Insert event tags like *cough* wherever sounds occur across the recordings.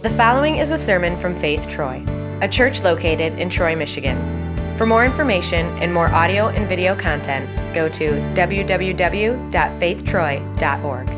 The following is a sermon from Faith Troy, a church located in Troy, Michigan. For more information and more audio and video content, go to www.faithtroy.org.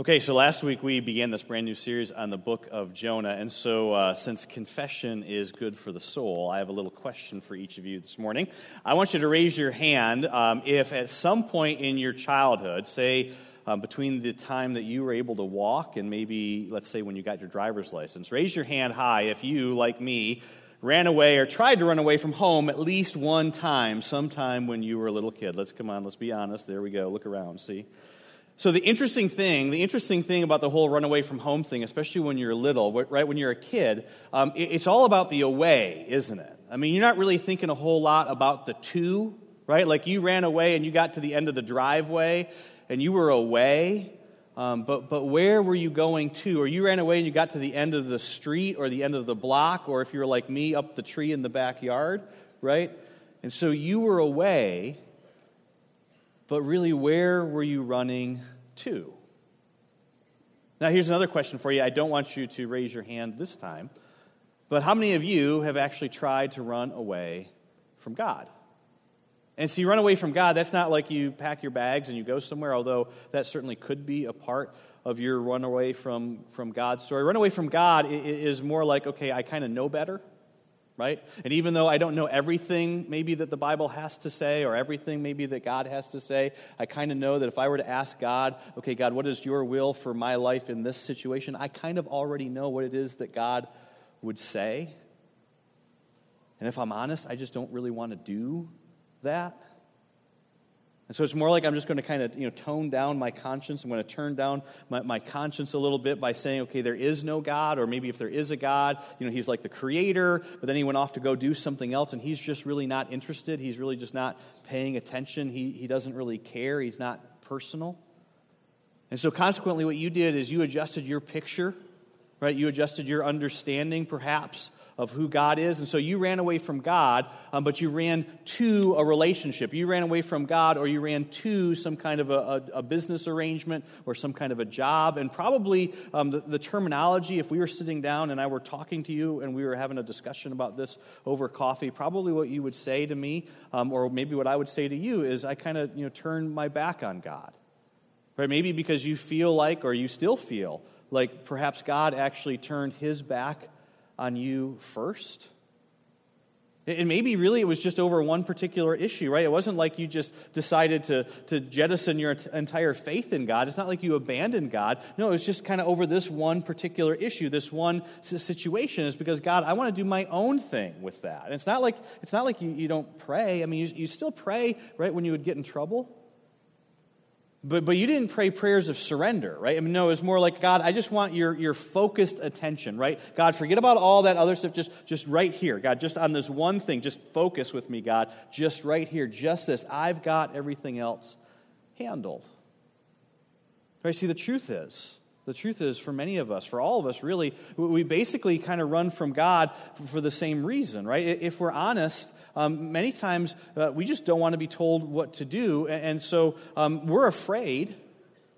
Okay, so last week we began this brand new series on the book of Jonah. And so, uh, since confession is good for the soul, I have a little question for each of you this morning. I want you to raise your hand um, if at some point in your childhood, say um, between the time that you were able to walk and maybe, let's say, when you got your driver's license, raise your hand high if you, like me, ran away or tried to run away from home at least one time, sometime when you were a little kid. Let's come on, let's be honest. There we go. Look around, see? So the interesting thing, the interesting thing about the whole run away from home thing, especially when you're little, right when you're a kid, um, it's all about the away, isn't it? I mean, you're not really thinking a whole lot about the to, right? Like you ran away and you got to the end of the driveway and you were away, um, but, but where were you going to? Or you ran away and you got to the end of the street or the end of the block, or if you're like me, up the tree in the backyard, right? And so you were away, but really, where were you running to? Now, here's another question for you. I don't want you to raise your hand this time, but how many of you have actually tried to run away from God? And see, run away from God, that's not like you pack your bags and you go somewhere, although that certainly could be a part of your run away from, from God story. Run away from God is more like, okay, I kind of know better right? And even though I don't know everything maybe that the Bible has to say or everything maybe that God has to say, I kind of know that if I were to ask God, okay, God, what is your will for my life in this situation? I kind of already know what it is that God would say. And if I'm honest, I just don't really want to do that. And so it's more like I'm just going to kind of you know, tone down my conscience. I'm going to turn down my, my conscience a little bit by saying, okay, there is no God, or maybe if there is a God, you know, he's like the creator, but then he went off to go do something else, and he's just really not interested. He's really just not paying attention. He, he doesn't really care. He's not personal. And so consequently, what you did is you adjusted your picture, right? You adjusted your understanding, perhaps, of who God is. And so you ran away from God, um, but you ran to a relationship. You ran away from God, or you ran to some kind of a, a, a business arrangement or some kind of a job. And probably um, the, the, terminology, if we were sitting down and I were talking to you and we were having a discussion about this over coffee, probably what you would say to me, um, or maybe what I would say to you, is I kind of you know, turned my back on God. Right? Maybe because you feel like, or you still feel, like perhaps God actually turned his back on you first. And maybe really it was just over one particular issue, right? It wasn't like you just decided to, to jettison your entire faith in God. It's not like you abandoned God. No, it was just kind of over this one particular issue, this one situation. Is because, God, I want to do my own thing with that. And it's not like, it's not like you, you don't pray. I mean, you, you still pray, right, when you would get in trouble. But, but you didn't pray prayers of surrender, right? I mean, no, it was more like, God, I just want your, your focused attention, right? God, forget about all that other stuff, just, just right here. God, just on this one thing, just focus with me, God, just right here, just this. I've got everything else handled. Right? See, the truth is, the truth is, for many of us, for all of us, really, we basically kind of run from God for the same reason, right? If we're honest, um, many times uh, we just don't want to be told what to do. And, so um, we're afraid,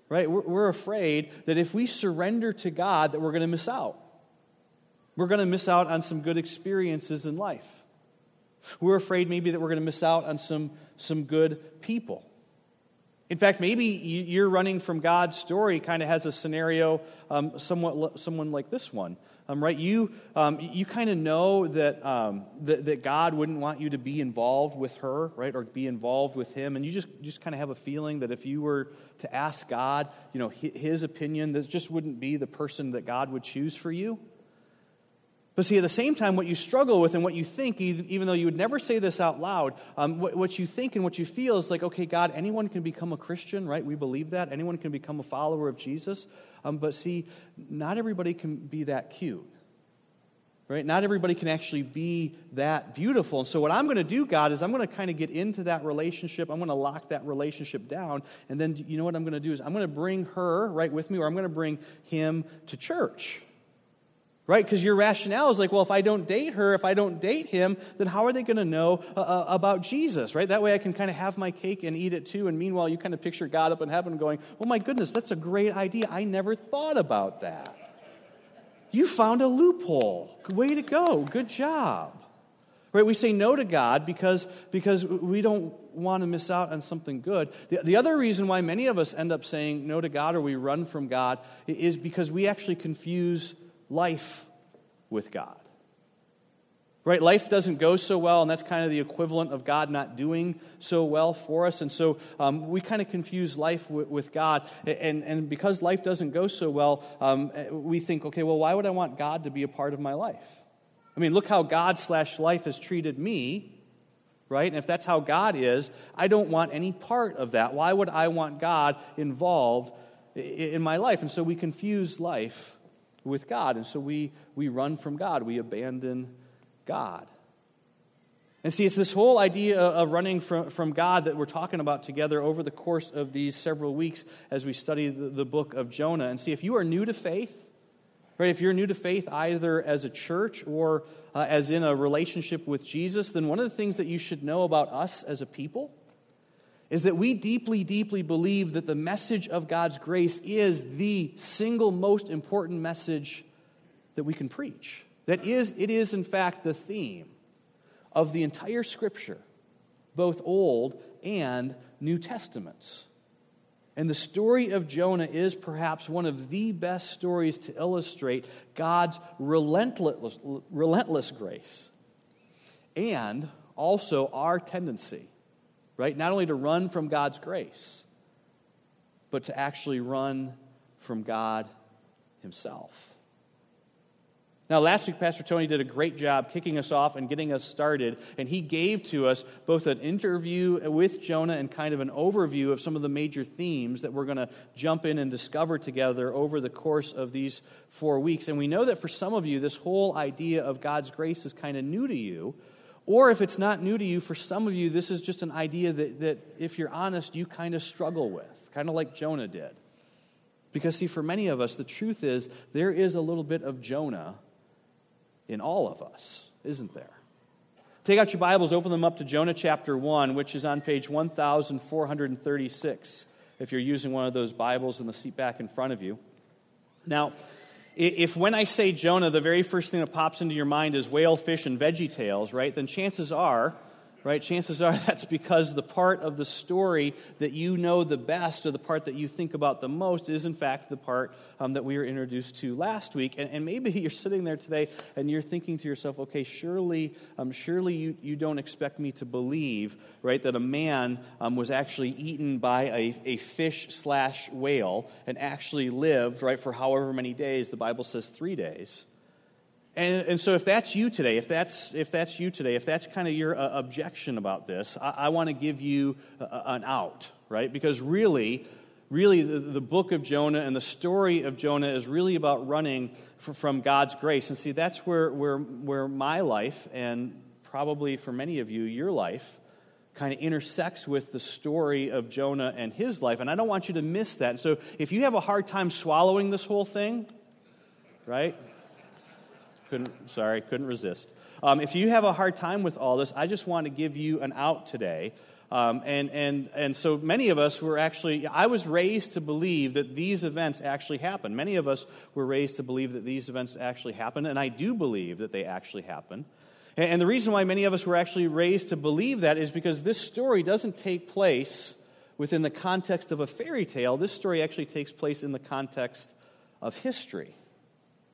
right? We're, we're afraid that if we surrender to God, that we're going to miss out. We're going to miss out on some good experiences in life. We're afraid maybe that we're going to miss out on some, some good people. In fact, maybe you're running from God's story kind of has a scenario um, somewhat someone like this one, um, right? You um, you kind of know that, um, that that God wouldn't want you to be involved with her, right, or be involved with him, and you just just kind of have a feeling that if you were to ask God, you know, his opinion, this just wouldn't be the person that God would choose for you. But see, at the same time, what you struggle with and what you think, even though you would never say this out loud, um, what, what, you think and what you feel is like, okay, God, anyone can become a Christian, right? We believe that. Anyone can become a follower of Jesus. Um, but see, not everybody can be that cute, right? Not everybody can actually be that beautiful. And so, what I'm going to do, God, is I'm going to kind of get into that relationship. I'm going to lock that relationship down. And then, you know what I'm going to do is I'm going to bring her right with me, or I'm going to bring him to church. Right? Because your rationale is like, well, if I don't date her, if I don't date him, then how are they going to know uh, uh, about Jesus? Right? That way I can kind of have my cake and eat it too. And meanwhile, you kind of picture God up in heaven going, oh my goodness, that's a great idea. I never thought about that. You found a loophole. Way to go. Good job. Right? We say no to God because, because we don't want to miss out on something good. The, the other reason why many of us end up saying no to God or we run from God is because we actually confuse life with God. Right? Life doesn't go so well, and that's kind of the equivalent of God not doing so well for us. And so um, we kind of confuse life w- with God. And, and because life doesn't go so well, um, we think, okay, well, why would I want God to be a part of my life? I mean, look how God slash life has treated me, right? And if that's how God is, I don't want any part of that. Why would I want God involved in my life? And so we confuse life with God. And so we, we run from God, we abandon God. And see, it's this whole idea of running from, from God that we're talking about together over the course of these several weeks as we study the, the book of Jonah. And see, if you are new to faith, right, if you're new to faith either as a church or uh, as in a relationship with Jesus, then one of the things that you should know about us as a people is that we deeply, deeply believe that the message of God's grace is the single most important message that we can preach. That is, it is, in fact, the theme of the entire Scripture, both Old and New Testaments. And the story of Jonah is perhaps one of the best stories to illustrate God's relentless, relentless grace and also our tendency right? Not only to run from God's grace, but to actually run from God Himself. Now, last week, Pastor Tony did a great job kicking us off and getting us started, and he gave to us both an interview with Jonah and kind of an overview of some of the major themes that we're going to jump in and discover together over the course of these four weeks. And we know that for some of you, this whole idea of God's grace is kind of new to you or if it's not new to you, for some of you, this is just an idea that, that if you're honest, you kind of struggle with, kind of like Jonah did. Because, see, for many of us, the truth is there is a little bit of Jonah in all of us, isn't there? Take out your Bibles, open them up to Jonah chapter 1, which is on page 1436, if you're using one of those Bibles in the seat back in front of you. Now, if when I say Jonah, the very first thing that pops into your mind is whale, fish, and VeggieTales, right, then chances are right? Chances are *laughs* that's because the part of the story that you know the best or the part that you think about the most is, in fact, the part um, that we were introduced to last week. And, and, maybe *laughs* you're sitting there today and you're thinking to yourself, okay, surely, um, surely you, you don't expect me to believe, right, that a man um, was actually eaten by a, a fish slash whale and actually lived, right, for however many days. The Bible says three days. And, and so, if that's you today, if that's, if that's you today, if that's kind of your uh, objection about this, I, I want to give you an out, right? Because really, really, the, the, book of Jonah and the story of Jonah is really about running for, from God's grace. And see, that's where, where, where my life, and probably for many of you, your life, kind of intersects with the story of Jonah and his life. And I don't want you to miss that. So, if you have a hard time swallowing this whole thing, right? Couldn't, sorry, couldn't resist. Um, if you have a hard time with all this, I just want to give you an out today. Um, and, and, and so many of us were actually, I was raised to believe that these events actually happened. Many of us were raised to believe that these events actually happened, and I do believe that they actually happened. And, and the reason why many of us were actually raised to believe that is because this story doesn't take place within the context of a fairy tale. This story actually takes place in the context of history.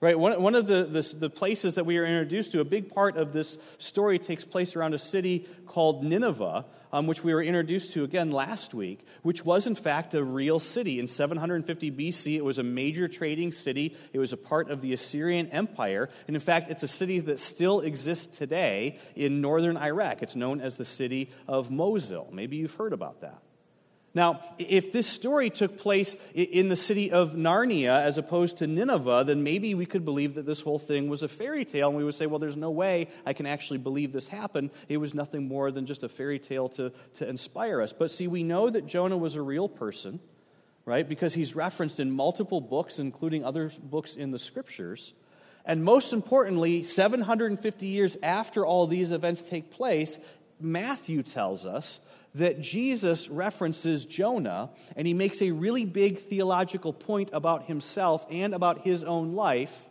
Right, one, one of the, the, the, places that we are introduced to, a big part of this story takes place around a city called Nineveh, um, which we were introduced to again last week, which was in fact a real city. In 750 BC, it was a major trading city. It was a part of the Assyrian Empire. And in fact, it's a city that still exists today in northern Iraq. It's known as the city of Mosul. Maybe you've heard about that. Now, if this story took place in the city of Narnia as opposed to Nineveh, then maybe we could believe that this whole thing was a fairy tale, and we would say, well, there's no way I can actually believe this happened. It was nothing more than just a fairy tale to, to inspire us. But see, we know that Jonah was a real person, right? Because he's referenced in multiple books, including other books in the scriptures, And most importantly, 750 years after all these events take place, Matthew tells us that Jesus references Jonah and he makes a really big theological point about himself and about his own life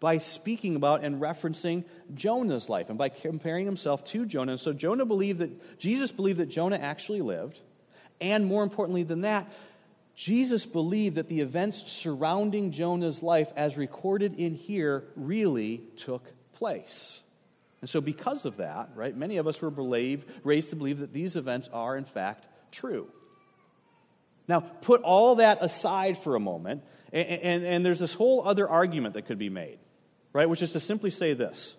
by speaking about and referencing Jonah's life and by comparing himself to Jonah. And so Jonah believed that Jesus believed that Jonah actually lived. And more importantly than that, Jesus believed that the events surrounding Jonah's life, as recorded in here, really took place. And so, because of that, right, many of us were believe, raised to believe that these events are, in fact, true. Now, put all that aside for a moment, and, and, and there's this whole other argument that could be made, right, which is to simply say this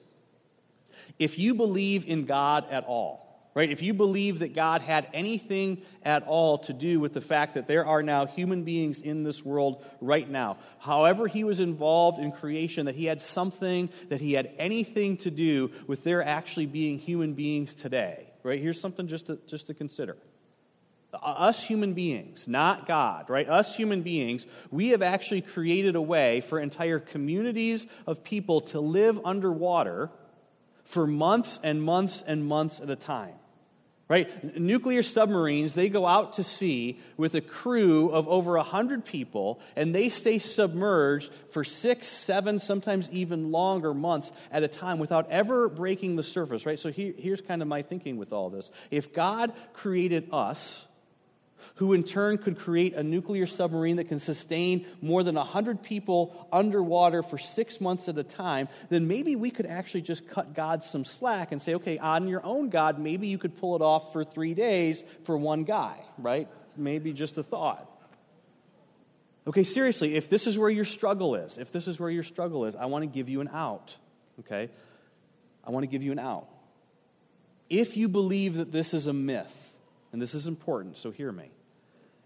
If you believe in God at all, Right? If you believe that God had anything at all to do with the fact that there are now human beings in this world right now, however, he was involved in creation, that he had something, that he had anything to do with there actually being human beings today, right? Here's something just to, just to consider. Uh, us human beings, not God, right? Us human beings, we have actually created a way for entire communities of people to live underwater for months and months and months at a time. Right? Nuclear submarines, they go out to sea with a crew of over 100 people, and they stay submerged for six, seven, sometimes even longer months at a time without ever breaking the surface, right? So here's kind of my thinking with all this. If God created us, who in turn could create a nuclear submarine that can sustain more than 100 people underwater for six months at a time, then maybe we could actually just cut God some slack and say, okay, on your own, God, maybe you could pull it off for three days for one guy, right? Maybe just a thought. Okay, seriously, if this is where your struggle is, if this is where your struggle is, I want to give you an out, okay? I want to give you an out. If you believe that this is a myth, and this is important, so hear me.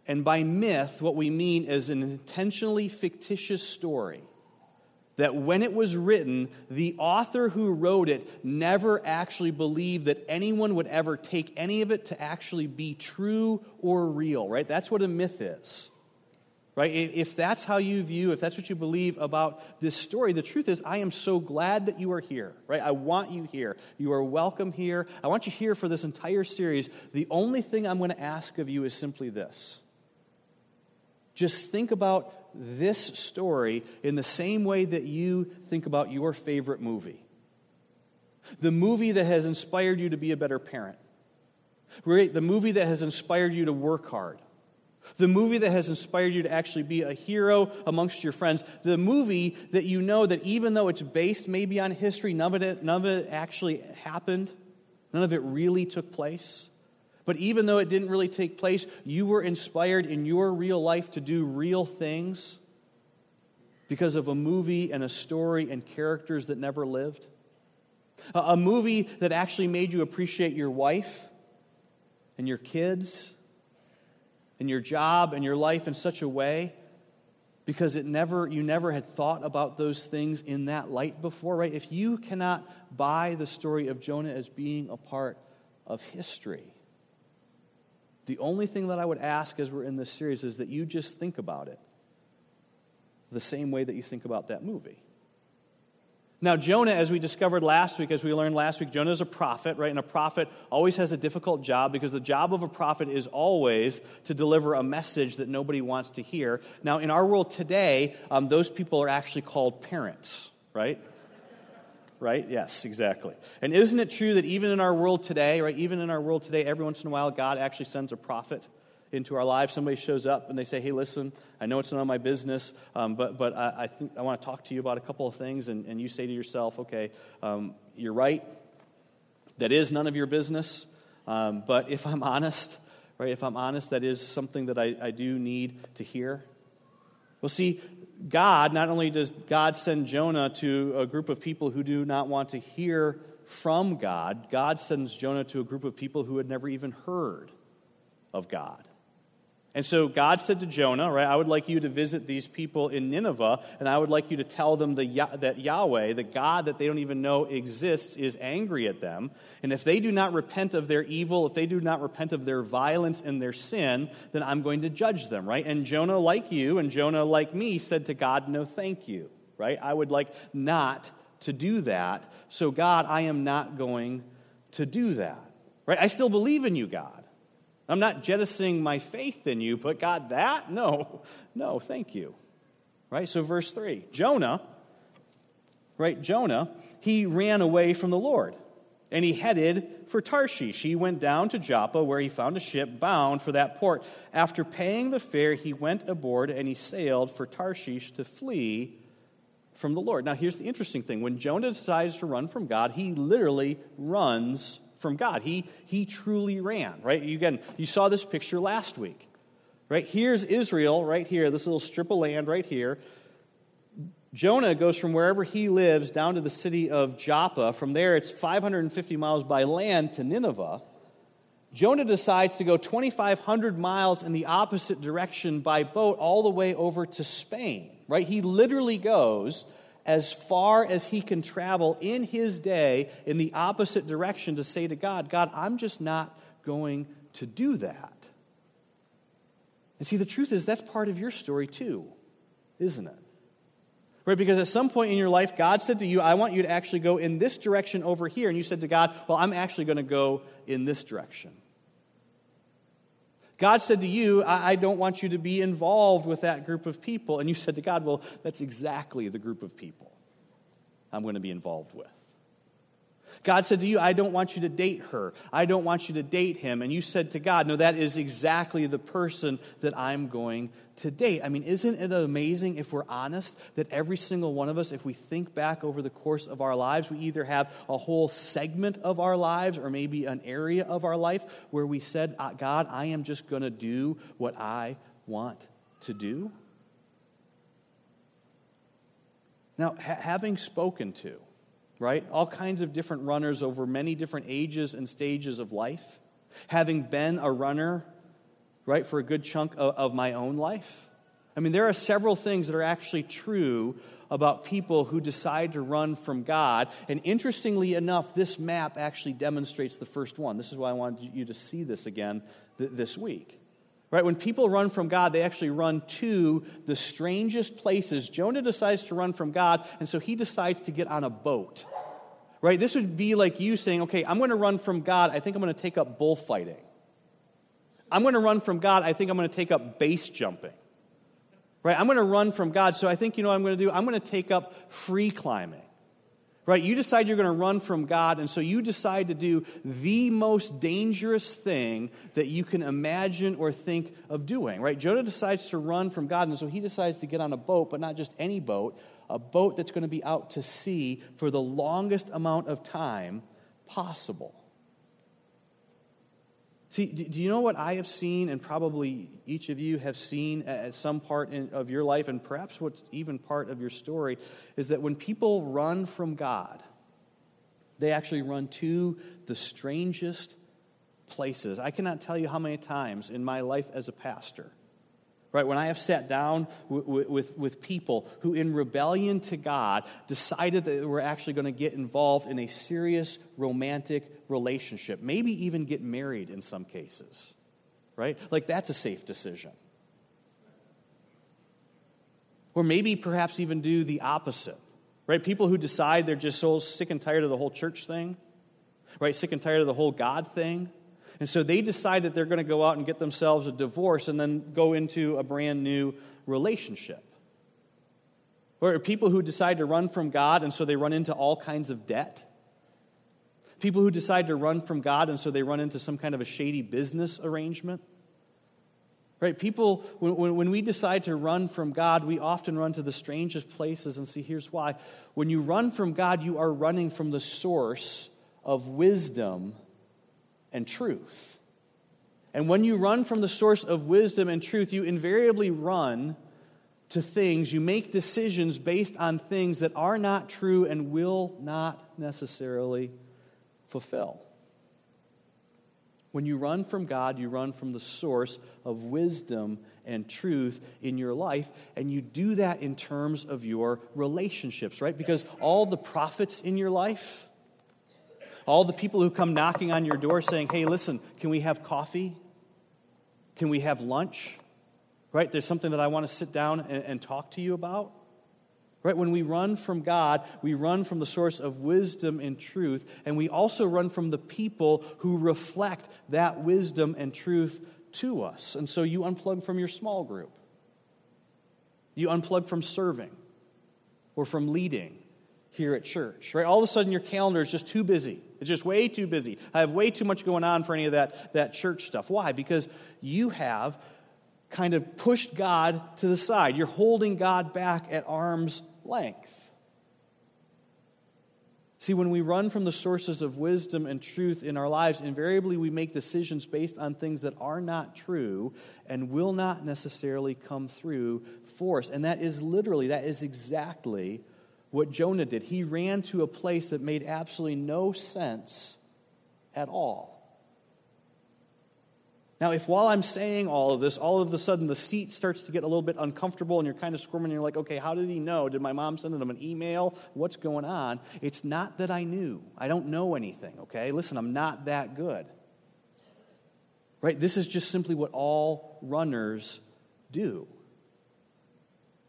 And by myth, what we mean is an intentionally fictitious story that when it was written, the author who wrote it never actually believed that anyone would ever take any of it to actually be true or real, right? That's what a myth is. Right? If that's how you view, if that's what you believe about this story, the truth is, I am so glad that you are here, right? I want you here. You are welcome here. I want you here for this entire series. The only thing I'm going to ask of you is simply this just think about this story in the same way that you think about your favorite movie. The movie that has inspired you to be a better parent. The movie that has inspired you to work hard. The movie that has inspired you to actually be a hero amongst your friends. The movie that you know that even though it's based maybe on history, none of it, none of it actually happened, none of it really took place. But even though it didn't really take place, you were inspired in your real life to do real things because of a movie and a story and characters that never lived. A movie that actually made you appreciate your wife and your kids and your job and your life in such a way because it never you never had thought about those things in that light before right if you cannot buy the story of jonah as being a part of history the only thing that I would ask as we're in this series is that you just think about it the same way that you think about that movie. Now, Jonah, as we discovered last week, as we learned last week, Jonah is a prophet, right? And a prophet always has a difficult job because the job of a prophet is always to deliver a message that nobody wants to hear. Now, in our world today, um, those people are actually called parents, right? Right? Yes, exactly. And isn't it true that even in our world today, right, even in our world today, every once in a while, God actually sends a prophet into our lives? Somebody shows up and they say, hey, listen, I know it's none of my business, um, but, but I, I, think I want to talk to you about a couple of things. And, and you say to yourself, okay, um, you're right. That is none of your business. Um, but if I'm honest, right, if I'm honest, that is something that I, I do need to hear. Well, see, God, not only does God send Jonah to a group of people who do not want to hear from God, God sends Jonah to a group of people who had never even heard of God. And so God said to Jonah, right, I would like you to visit these people in Nineveh, and I would like you to tell them the, that Yahweh, the God that they don't even know exists, is angry at them. And if they do not repent of their evil, if they do not repent of their violence and their sin, then I'm going to judge them, right? And Jonah, like you, and Jonah, like me, said to God, No, thank you. right? I would like not to do that. So, God, I am not going to do that, right? I still believe in you, God. I'm not jettisoning my faith in you, but God, that? No, no, thank you. Right? So, verse 3 Jonah, right? Jonah, he ran away from the Lord and he headed for Tarshish. He went down to Joppa, where he found a ship bound for that port. After paying the fare, he went aboard and he sailed for Tarshish to flee from the Lord. Now, here's the interesting thing when Jonah decides to run from God, he literally runs from God. He, he truly ran, right? You, again, you saw this picture last week, right? Here's Israel right here, this little strip of land right here. Jonah goes from wherever he lives down to the city of Joppa. From there, it's 550 miles by land to Nineveh. Jonah decides to go 2,500 miles in the opposite direction by boat all the way over to Spain, right? He literally goes as far as he can travel in his day in the opposite direction to say to God, God, I'm just not going to do that. And see, the truth is, that's part of your story too, isn't it? Right? Because at some point in your life, God said to you, I want you to actually go in this direction over here. And you said to God, Well, I'm actually going to go in this direction. God said to you, I, I don't want you to be involved with that group of people. And you said to God, Well, that's exactly the group of people I'm going to be involved with. God said to you, I don't want you to date her. I don't want you to date him. And you said to God, No, that is exactly the person that I'm going to date. I mean, isn't it amazing if we're honest that every single one of us, if we think back over the course of our lives, we either have a whole segment of our lives or maybe an area of our life where we said, uh, God, I am just going to do what I want to do? Now, ha- having spoken to, right? All kinds of different runners over many different ages and stages of life. Having been a runner, right, for a good chunk of, of my own life. I mean, there are several things that are actually true about people who decide to run from God. And interestingly enough, this map actually demonstrates the first one. This is why I wanted you to see this again th- this week. Right? When people run from God, they actually run to the strangest places. Jonah decides to run from God, and so he decides to get on a boat right? This would be like you saying, okay, I'm going to run from God. I think I'm going to take up bullfighting. I'm going to run from God. I think I'm going to take up base jumping. Right? I'm going to run from God. So I think, you know what I'm going to do? I'm going to take up free climbing. Right? You decide you're going to run from God, and so you decide to do the most dangerous thing that you can imagine or think of doing. Right? Jonah decides to run from God, and so he decides to get on a boat, but not just any boat, a boat that's going to be out to sea for the longest amount of time possible. See, do you know what I have seen, and probably each of you have seen at some part in, of your life, and perhaps what's even part of your story, is that when people run from God, they actually run to the strangest places. I cannot tell you how many times in my life as a pastor Right? When I have sat down with, with, with people who, in rebellion to God, decided that we're actually going to get involved in a serious romantic relationship, maybe even get married in some cases, right? Like that's a safe decision. Or maybe perhaps even do the opposite, right? People who decide they're just so sick and tired of the whole church thing, right? Sick and tired of the whole God thing and so they decide that they're going to go out and get themselves a divorce and then go into a brand new relationship. Or people who decide to run from God and so they run into all kinds of debt. People who decide to run from God and so they run into some kind of a shady business arrangement. Right? People, when, when we decide to run from God, we often run to the strangest places. And see, here's why. When you run from God, you are running from the source of wisdom and truth. And when you run from the source of wisdom and truth, you invariably run to things, you make decisions based on things that are not true and will not necessarily fulfill. When you run from God, you run from the source of wisdom and truth in your life, and you do that in terms of your relationships, right? Because all the prophets in your life, all the people who come knocking on your door saying, hey, listen, can we have coffee? Can we have lunch? Right? There's something that I want to sit down and, and talk to you about. Right? When we run from God, we run from the source of wisdom and truth, and we also run from the people who reflect that wisdom and truth to us. And so you unplug from your small group. You unplug from serving or from leading here at church, right? All of a sudden, your calendar is just too busy. It's just way too busy. I have way too much going on for any of that, that church stuff. Why? Because you have kind of pushed God to the side. You're holding God back at arm's length. See, when we run from the sources of wisdom and truth in our lives, invariably we make decisions based on things that are not true and will not necessarily come through for us. And that is literally, that is exactly what Jonah did. He ran to a place that made absolutely no sense at all. Now, if while I'm saying all of this, all of a sudden the seat starts to get a little bit uncomfortable and you're kind of squirming and you're like, okay, how did he know? Did my mom send him an email? What's going on? It's not that I knew. I don't know anything, okay? Listen, I'm not that good. Right? This is just simply what all runners do.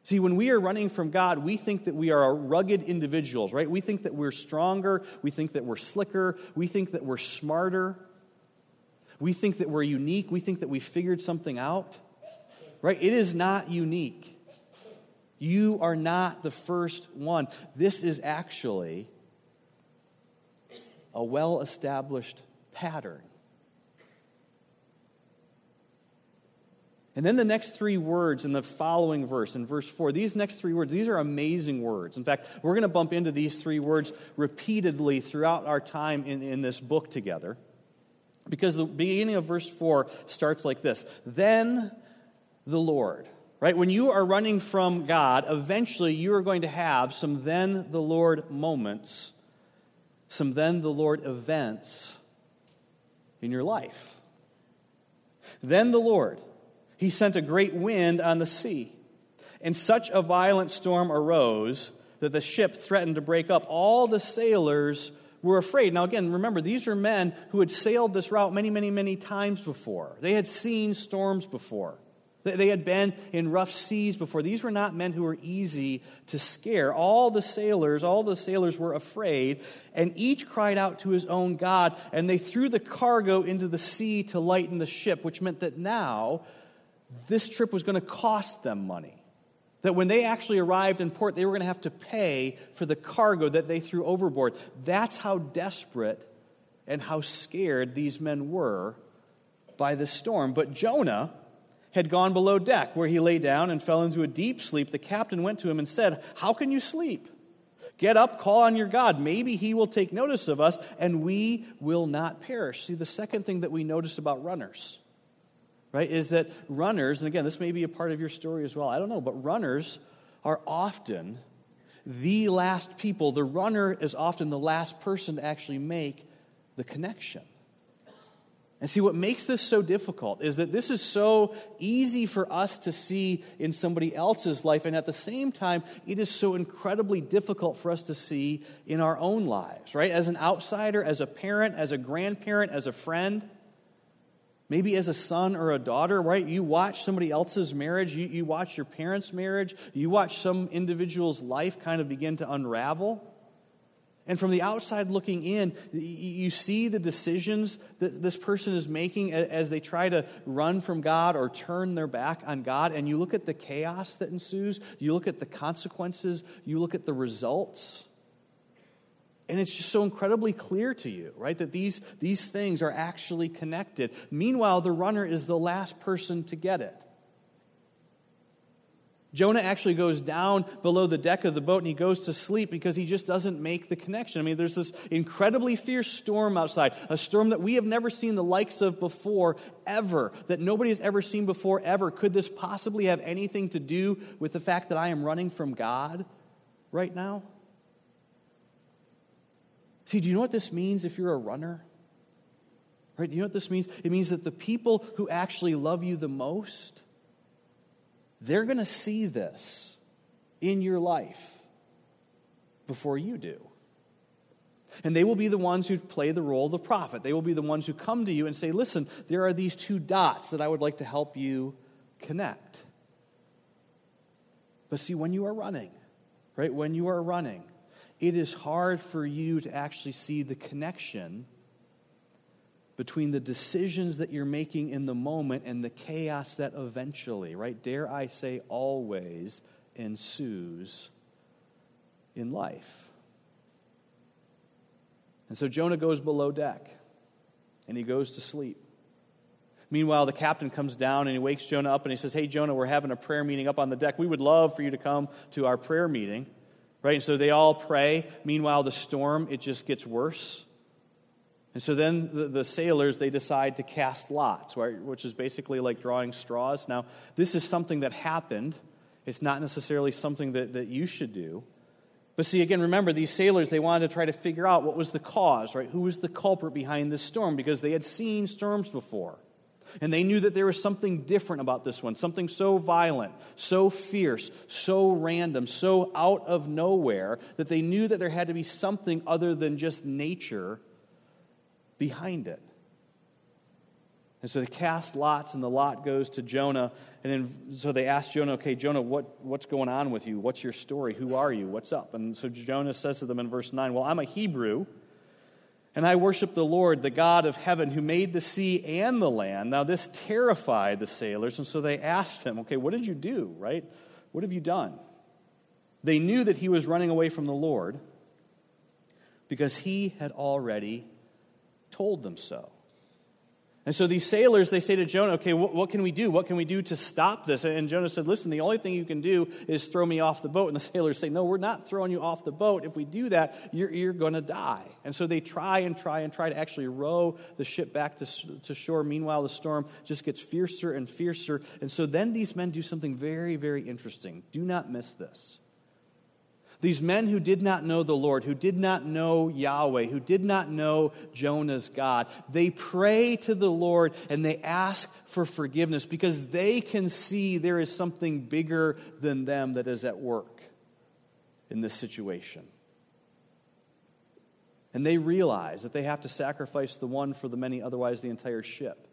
See, when we are running from God, we think that we are rugged individuals, right? We think that we're stronger. We think that we're slicker. We think that we're smarter. We think that we're unique. We think that we figured something out, right? It is not unique. You are not the first one. This is actually a well established pattern. And then the next three words in the following verse, in verse 4, these next three words, these are amazing words. In fact, we're going to bump into these three words repeatedly throughout our time in, in this book together. Because the beginning of verse 4 starts like this Then the Lord. Right? When you are running from God, eventually you are going to have some then the Lord moments, some then the Lord events in your life. Then the Lord he sent a great wind on the sea, and such a violent storm arose that the ship threatened to break up. All the sailors were afraid. Now, again, remember, these are men who had sailed this route many, many, many times before. They had seen storms before. They had been in rough seas before. These were not men who were easy to scare. All the sailors, all the sailors were afraid, and each cried out to his own God, and they threw the cargo into the sea to lighten the ship, which meant that now this trip was going to cost them money. That when they actually arrived in port, they were going to have to pay for the cargo that they threw overboard. That's how desperate and how scared these men were by the storm. But Jonah had gone below deck, where he lay down and fell into a deep sleep. The captain went to him and said, How can you sleep? Get up, call on your God. Maybe he will take notice of us, and we will not perish. See, the second thing that we notice about runners right, is that runners, and again, this may be a part of your story as well, I don't know, but runners are often the last people. The runner is often the last person to actually make the connection. And see, what makes this so difficult is that this is so easy for us to see in somebody else's life, and at the same time, it is so incredibly difficult for us to see in our own lives, right? As an outsider, as a parent, as a grandparent, as a friend. Maybe as a son or a daughter, right? You watch somebody else's marriage, you, you watch your parents' marriage, you watch some individual's life kind of begin to unravel. And from the outside looking in, you see the decisions that this person is making as they try to run from God or turn their back on God. And you look at the chaos that ensues, you look at the consequences, you look at the results. And it's just so incredibly clear to you, right, that these, these things are actually connected. Meanwhile, the runner is the last person to get it. Jonah actually goes down below the deck of the boat and he goes to sleep because he just doesn't make the connection. I mean, there's this incredibly fierce storm outside, a storm that we have never seen the likes of before, ever, that nobody has ever seen before, ever. Could this possibly have anything to do with the fact that I am running from God right now? See, do you know what this means if you're a runner? Right? Do you know what this means? It means that the people who actually love you the most, they're going to see this in your life before you do. And they will be the ones who play the role of the prophet. They will be the ones who come to you and say, Listen, there are these two dots that I would like to help you connect. But see, when you are running, right? When you are running, it is hard for you to actually see the connection between the decisions that you're making in the moment and the chaos that eventually, right, dare I say, always ensues in life. And so Jonah goes below deck and he goes to sleep. Meanwhile, the captain comes down and he wakes Jonah up and he says, Hey, Jonah, we're having a prayer meeting up on the deck. We would love for you to come to our prayer meeting. Right? And so they all pray. Meanwhile, the storm, it just gets worse. And so then the, the, sailors, they decide to cast lots, right, which is basically like drawing straws. Now, this is something that happened. It's not necessarily something that, that you should do. But see, again, remember, these sailors, they wanted to try to figure out what was the cause, right? Who was the culprit behind this storm? Because they had seen storms before. And they knew that there was something different about this one, something so violent, so fierce, so random, so out of nowhere, that they knew that there had to be something other than just nature behind it. And so they cast lots, and the lot goes to Jonah. And then, so they ask Jonah, okay, Jonah, what, what's going on with you? What's your story? Who are you? What's up? And so Jonah says to them in verse 9, Well, I'm a Hebrew, and I worship the Lord, the God of heaven, who made the sea and the land. Now, this terrified the sailors, and so they asked him, okay, what did you do, right? What have you done? They knew that he was running away from the Lord because he had already told them so. And so these sailors, they say to Jonah, okay, what, what, can we do? What can we do to stop this? And Jonah said, listen, the only thing you can do is throw me off the boat. And the *laughs* sailors say, no, we're not throwing you off the boat. If we do that, you're, you're going to die. And so they try and try and try to actually row the ship back to, to shore. Meanwhile, the storm just gets fiercer and fiercer. And so then these men do something very, very interesting. Do not miss this. These men who did not know the Lord, who did not know Yahweh, who did not know Jonah's God, they pray to the Lord and they ask for forgiveness because they can see there is something bigger than them that is at work in this situation. And they realize that they have to sacrifice the one for the many, otherwise, the entire ship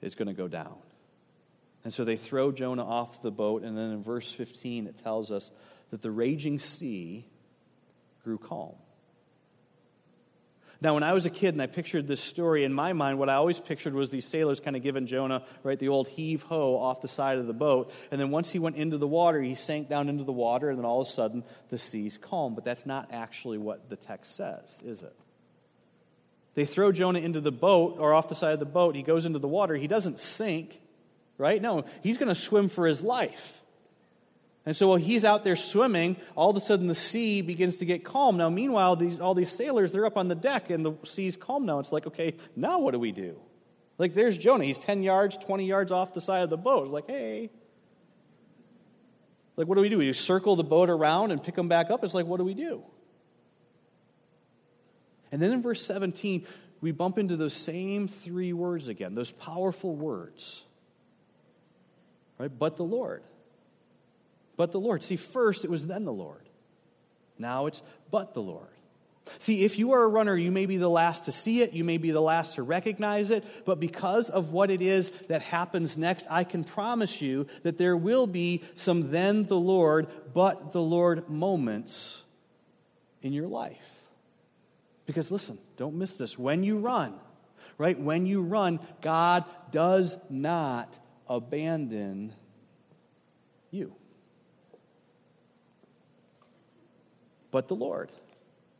is going to go down. And so they throw Jonah off the boat, and then in verse 15 it tells us that the raging sea grew calm. Now, when I was a kid and I pictured this story, in my mind, what I always pictured was these sailors kind of giving Jonah, right, the old heave ho off the side of the boat. And then once he went into the water, he sank down into the water, and then all of a sudden the sea's calm. But that's not actually what the text says, is it? They throw Jonah into the boat or off the side of the boat. He goes into the water. He doesn't sink, right? No, he's going to swim for his life. And so while he's out there swimming, all of a sudden the sea begins to get calm. Now, meanwhile, these, all these sailors, they're up on the deck and the sea's calm now. It's like, okay, now what do we do? Like, there's Jonah. He's 10 yards, 20 yards off the side of the boat. It's like, hey. Like, what do we do? We circle the boat around and pick him back up? It's like, what do we do? And then in verse 17, we bump into those same three words again, those powerful words. Right? But the Lord but the Lord. See, first it was then the Lord. Now it's but the Lord. See, if you are a runner, you may be the last to see it, you may be the last to recognize it, but because of what it is that happens next, I can promise you that there will be some then the Lord, but the Lord moments in your life. Because listen, don't miss this. When you run, right, when you run, God does not abandon you. But the Lord.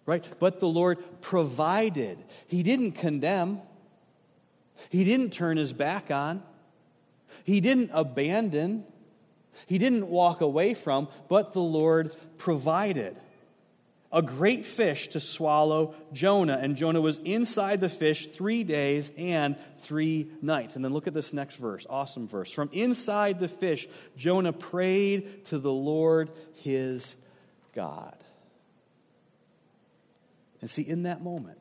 Right? But the Lord provided. He didn't condemn. He didn't turn his back on. He didn't abandon. He didn't walk away from, but the Lord provided. A great fish to swallow Jonah, and Jonah was inside the fish three days and three nights. And then look at this next verse, awesome verse. From inside the fish, Jonah prayed to the Lord his God. And see, in that moment,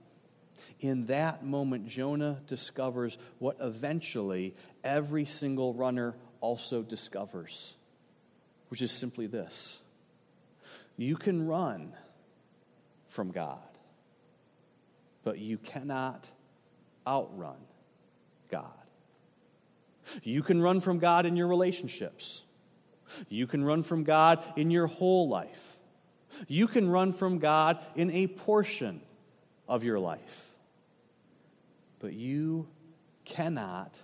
in that moment, Jonah discovers what eventually every single runner also discovers, which is simply this you can run from God, but you cannot outrun God. You can run from God in your relationships. You can run from God in your whole life. You can run from God in a portion of your life. But you cannot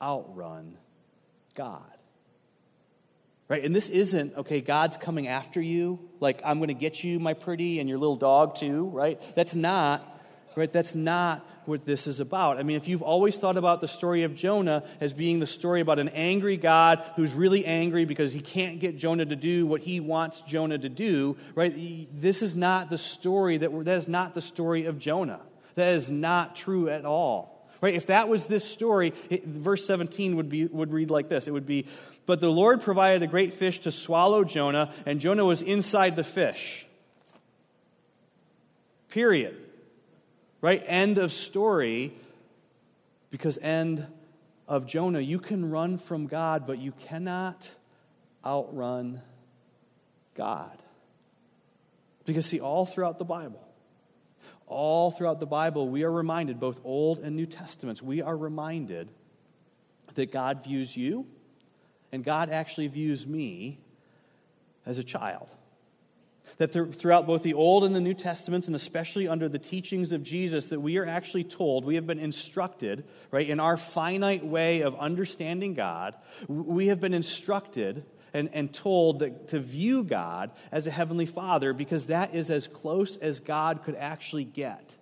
outrun God. Right? And this isn't, okay, God's coming after you, like, I'm going to get you, my pretty, and your little dog too, right? That's not, right? That's not what this is about. I mean, if you've always thought about the story of Jonah as being the story about an angry God who's really angry because he can't get Jonah to do what he wants Jonah to do, right? This is not the story that, that is not the story of Jonah. That is not true at all. Right? If that was this story, it, verse 17 would, be, would read like this. It would be, But the Lord provided a great fish to swallow Jonah, and Jonah was inside the fish. Period. Right? End of story. Because end of Jonah. You can run from God, but you cannot outrun God. Because, see, all throughout the Bible, all throughout the Bible, we are reminded, both Old and New Testaments, we are reminded that God views you and God actually views me as a child. That throughout both the Old and the New Testaments, and especially under the teachings of Jesus, that we are actually told, we have been instructed, right, in our finite way of understanding God, we have been instructed and, and told that, to view God as a heavenly father because that is as close as God could actually get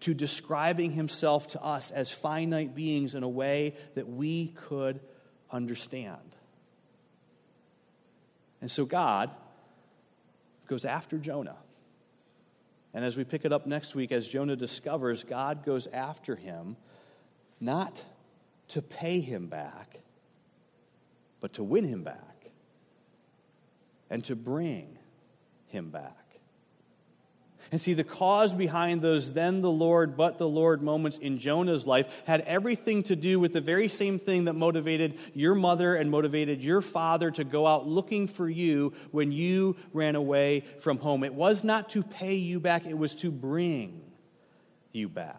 to describing himself to us as finite beings in a way that we could understand. And so God goes after Jonah. And as we pick it up next week, as Jonah discovers, God goes after him not to pay him back, but to win him back and to bring him back. And see, the cause behind those then the Lord, but the Lord moments in Jonah's life had everything to do with the very same thing that motivated your mother and motivated your father to go out looking for you when you ran away from home. It was not to pay you back, it was to bring you back.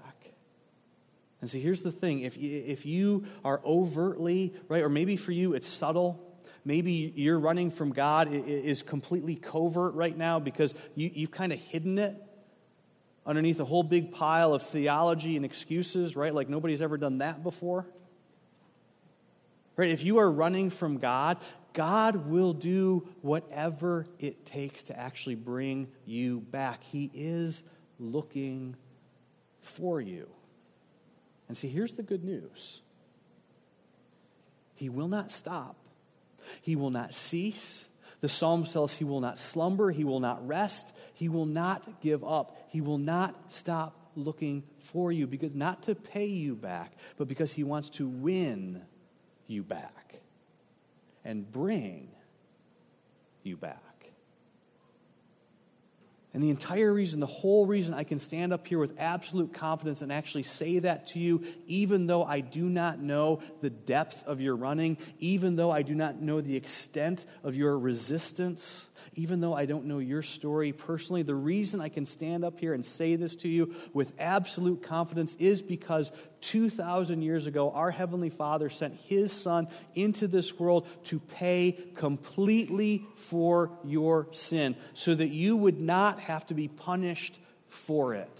And see, here's the thing if if you are overtly, right, or maybe for you it's subtle, Maybe you're running from God is completely covert right now because you, you've kind of hidden it underneath a whole big pile of theology and excuses, right? Like nobody's ever done that before. Right? If you are running from God, God will do whatever it takes to actually bring you back. He is looking for you. And see, here's the good news He will not stop he will not cease. The psalm tells he will not slumber, he will not rest, he will not give up, he will not stop looking for you because not to pay you back, but because he wants to win you back and bring you back. And the entire reason, the whole reason I can stand up here with absolute confidence and actually say that to you, even though I do not know the depth of your running, even though I do not know the extent of your resistance, even though I don't know your story personally, the reason I can stand up here and say this to you with absolute confidence is because 2,000 years ago, our Heavenly Father sent His Son into this world to pay completely for your sin so that you would not have to be punished for it.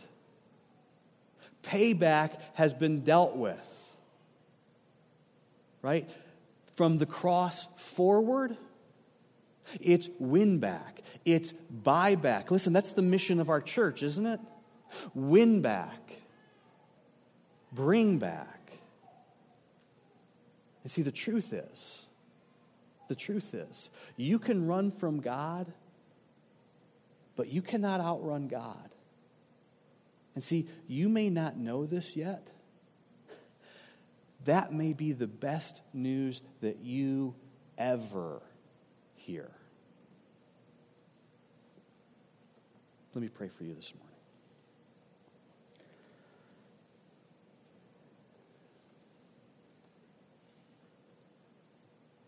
Payback has been dealt with. Right? From the cross forward, it's win back, it's buy back. Listen, that's the mission of our church, isn't it? Win back, bring back. And see, the truth is, the truth is, you can run from God, but you cannot outrun God. And see, you may not know this yet. That may be the best news that you ever hear. Let me pray for you this morning.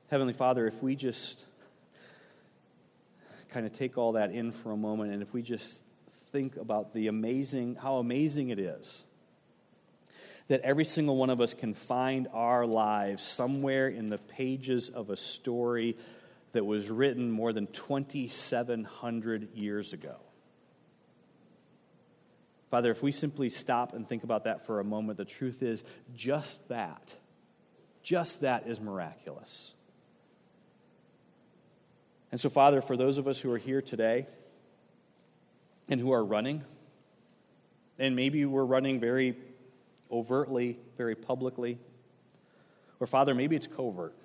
Heavenly Father, if we just kind of take all that in for a moment and if we just think about the amazing, how amazing it is that every single one of us can find our lives somewhere in the pages of a story that was written more than 2,700 years ago. Father, if we simply stop and think about that for a moment, the truth is just that, just that is miraculous. And so, Father, for those of us who are here today and who are running, and maybe we're running very overtly, very publicly, or Father, maybe it's covert.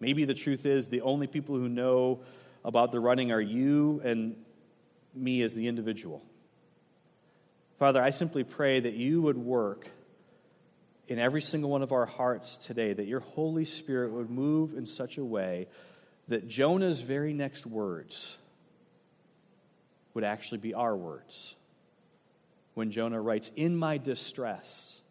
Maybe the truth is the only people who know about the running are you and me as the individual. Father, I simply pray that you would work in every single one of our hearts today, that your Holy Spirit would move in such a way that Jonah's very next words would actually be our words. When Jonah writes, In my distress,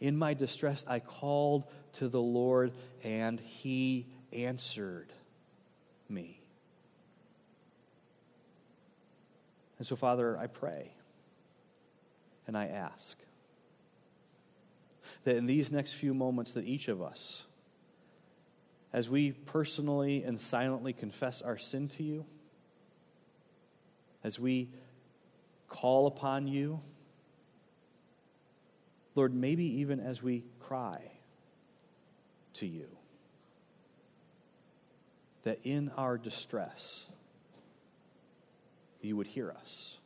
in my distress, I called to the Lord, and he answered me. And so, Father, I pray and I ask that in these next few moments that each of us as we personally and silently confess our sin to you, as we call upon you, Lord, maybe even as we cry to you, that in our distress, you would hear us.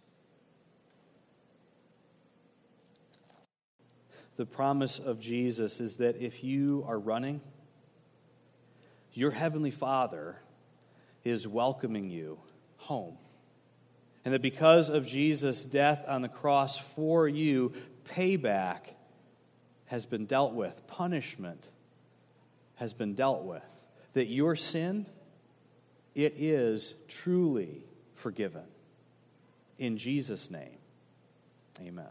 The promise of Jesus is that if you are running, your heavenly Father is welcoming you home. And that because of Jesus' death on the cross for you, payback has been dealt with, punishment has been dealt with. That your sin, it is truly forgiven. In Jesus' name, amen.